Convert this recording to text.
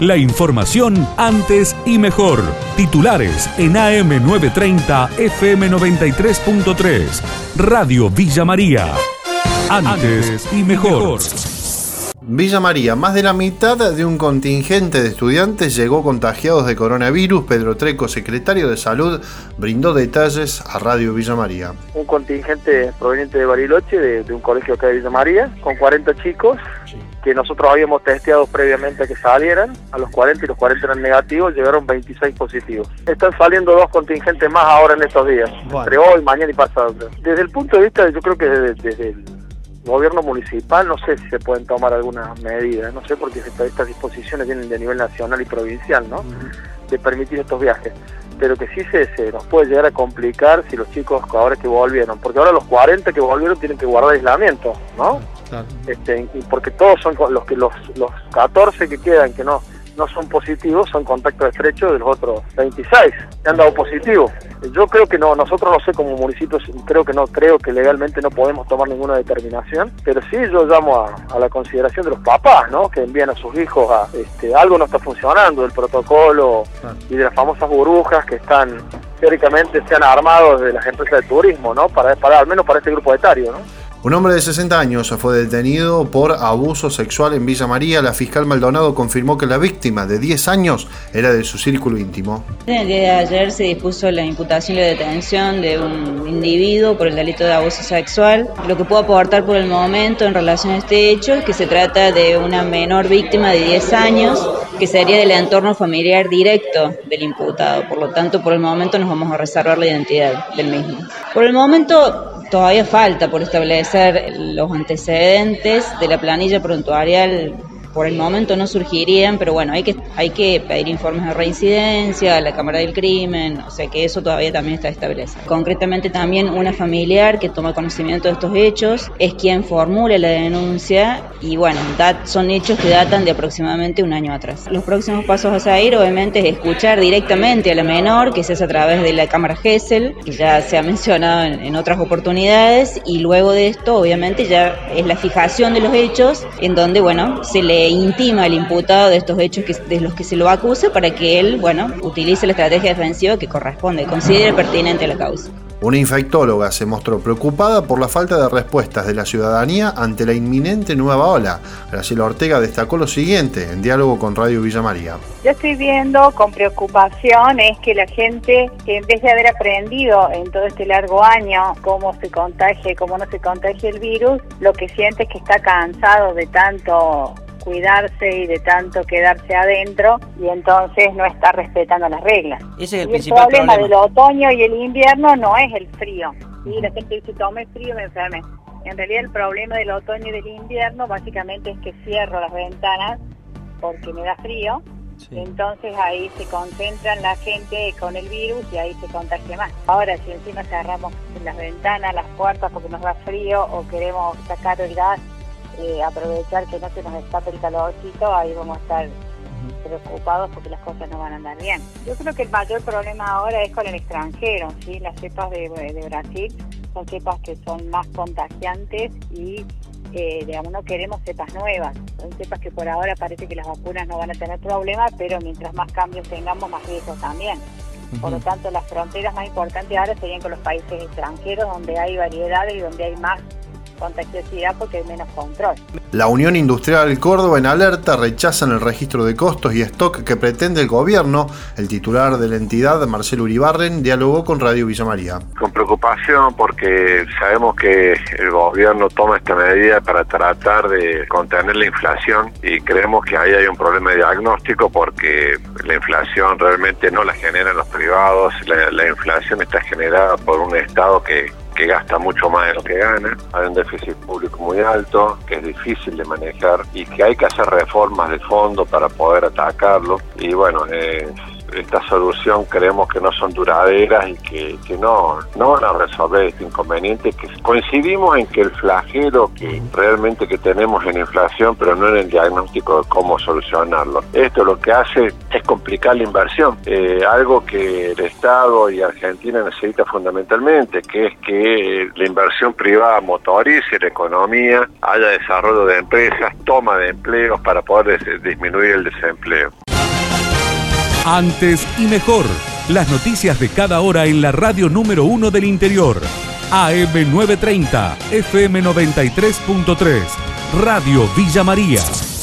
La información antes y mejor. Titulares en AM930 FM93.3. Radio Villa María. Antes y mejor. Villa María, más de la mitad de un contingente de estudiantes llegó contagiados de coronavirus. Pedro Treco, secretario de Salud, brindó detalles a Radio Villa María. Un contingente proveniente de Bariloche, de, un colegio acá de Villa María, con 40 chicos que nosotros habíamos testeado previamente que salieran. A los 40 y los 40 eran negativos, llegaron 26 positivos. Están saliendo dos contingentes más ahora en estos días, entre hoy, mañana y pasado. Desde el punto de vista, yo creo que desde el gobierno municipal no sé si se pueden tomar algunas medidas, no sé porque estas disposiciones vienen de nivel nacional y provincial, ¿no? De permitir estos viajes. Pero que sí se, nos puede llegar a complicar si los chicos ahora que volvieron, porque ahora los 40 que volvieron tienen que guardar aislamiento, ¿no? Este, porque todos son los que los, los 14 que quedan que no no son positivos, son contacto estrecho de los otros 26 que han dado positivo. Yo creo que no, nosotros no sé como municipios, creo que no, creo que legalmente no podemos tomar ninguna determinación, pero sí yo llamo a, la consideración de los papás, ¿no? Que envían a sus hijos a, este, algo no está funcionando, del protocolo y de las famosas burbujas que están teóricamente se han armado de las empresas de turismo, ¿no? Para, para al menos para este grupo etario, ¿no? Un hombre de 60 años fue detenido por abuso sexual en Villa María. La fiscal Maldonado confirmó que la víctima de 10 años era de su círculo íntimo. El día de ayer se dispuso la imputación y la detención de un individuo por el delito de abuso sexual. Lo que puedo aportar por el momento en relación a este hecho es que se trata de una menor víctima de 10 años que sería del entorno familiar directo del imputado. Por lo tanto, por el momento nos vamos a reservar la identidad del mismo. Por el momento todavía falta por establecer los antecedentes de la planilla prontuarial por el momento no surgirían, pero bueno, hay que, hay que pedir informes de reincidencia a la Cámara del Crimen, o sea que eso todavía también está establecido. Concretamente también una familiar que toma conocimiento de estos hechos es quien formula la denuncia y bueno, son hechos que datan de aproximadamente un año atrás. Los próximos pasos a seguir obviamente es escuchar directamente a la menor, que se hace a través de la Cámara GESEL, que ya se ha mencionado en, en otras oportunidades, y luego de esto obviamente ya es la fijación de los hechos en donde bueno, se le intima al imputado de estos hechos que, de los que se lo acusa para que él, bueno, utilice la estrategia defensiva que corresponde, considere pertinente la causa. Una infectóloga se mostró preocupada por la falta de respuestas de la ciudadanía ante la inminente nueva ola. Graciela Ortega destacó lo siguiente en diálogo con Radio Villa María. Yo estoy viendo con preocupación es que la gente, que en vez de haber aprendido en todo este largo año cómo se contagia y cómo no se contagia el virus, lo que siente es que está cansado de tanto cuidarse y de tanto quedarse adentro y entonces no está respetando las reglas. Ese es el, y el problema, del otoño y el invierno no es el frío. Y la gente dice, tome frío, me enferme. En realidad el problema del otoño y del invierno básicamente es que cierro las ventanas porque me da frío. Entonces ahí se concentran la gente con el virus y ahí se contagia más. Ahora si encima cerramos las ventanas, las puertas porque nos da frío o queremos sacar el gas eh, aprovechar que no se nos escape el calorcito, ahí vamos a estar preocupados porque las cosas no van a andar bien. Yo creo que el mayor problema ahora es con el extranjero, ¿sí? las cepas de, Brasil son cepas que son más contagiantes y eh, digamos, no queremos cepas nuevas. Son cepas que por ahora parece que las vacunas no van a tener problemas, pero mientras más cambios tengamos, más riesgos también. Por lo tanto, las fronteras más importantes ahora serían con los países extranjeros, donde hay variedades y donde hay más contagiosidad porque hay menos control. La Unión Industrial Córdoba en alerta rechazan el registro de costos y stock que pretende el gobierno. El titular de la entidad, Marcelo Uribarren, dialogó con Radio Villa María. Con preocupación porque sabemos que el gobierno toma esta medida para tratar de contener la inflación y creemos que ahí hay un problema de diagnóstico porque la inflación realmente no la generan los privados, la inflación está generada por un Estado que que gasta mucho más de lo que gana, hay un déficit público muy alto, que es difícil de manejar y que hay que hacer reformas de fondo para poder atacarlo. Y bueno, eh, esta solución creemos que no son duraderas y que, no, no van a resolver este inconveniente, que coincidimos en que el flagelo que realmente que tenemos en inflación, pero no en el diagnóstico de cómo solucionarlo. Esto lo que hace es complicar la inversión, eh, algo que el Estado y Argentina necesita fundamentalmente, que es que la inversión privada motorice la economía, haya desarrollo de empresas, toma de empleos para poder disminuir el desempleo. Antes y mejor. Las noticias de cada hora en la radio número uno del interior. AM 930, FM 93.3, Radio Villa María.